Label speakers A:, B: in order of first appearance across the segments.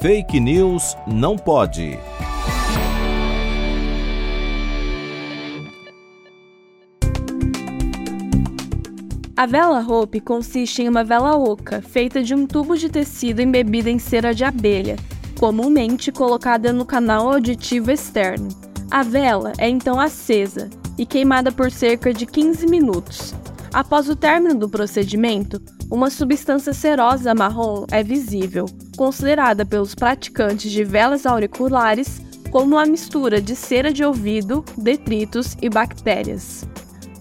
A: Fake News não pode.
B: A vela Hope consiste em uma vela oca, feita de um tubo de tecido embebido em cera de abelha, comumente colocada no canal auditivo externo. A vela é então acesa e queimada por cerca de 15 minutos. Após o término do procedimento, uma substância cerosa marrom é visível, considerada pelos praticantes de velas auriculares como uma mistura de cera de ouvido, detritos e bactérias.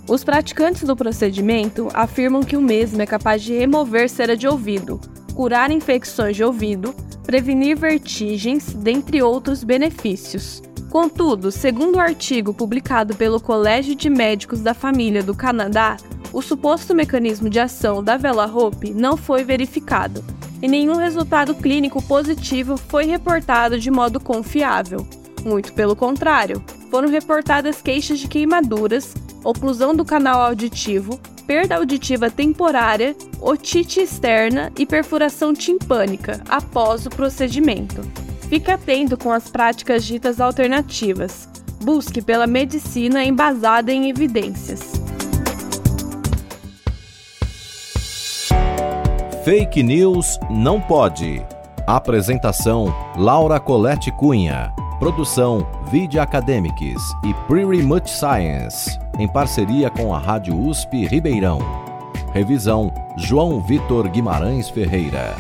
B: Os praticantes do procedimento afirmam que o mesmo é capaz de remover cera de ouvido, curar infecções de ouvido, prevenir vertigens, dentre outros benefícios. Contudo, segundo o artigo publicado pelo Colégio de Médicos da Família do Canadá, o suposto mecanismo de ação da Vela Hope não foi verificado e nenhum resultado clínico positivo foi reportado de modo confiável. Muito pelo contrário, foram reportadas queixas de queimaduras, oclusão do canal auditivo, perda auditiva temporária, otite externa e perfuração timpânica após o procedimento. Fique atento com as práticas ditas alternativas. Busque pela medicina embasada em evidências.
A: Fake News não pode. Apresentação: Laura Colette Cunha. Produção: Video Academics e Pretty Much Science, em parceria com a Rádio USP Ribeirão. Revisão: João Vitor Guimarães Ferreira.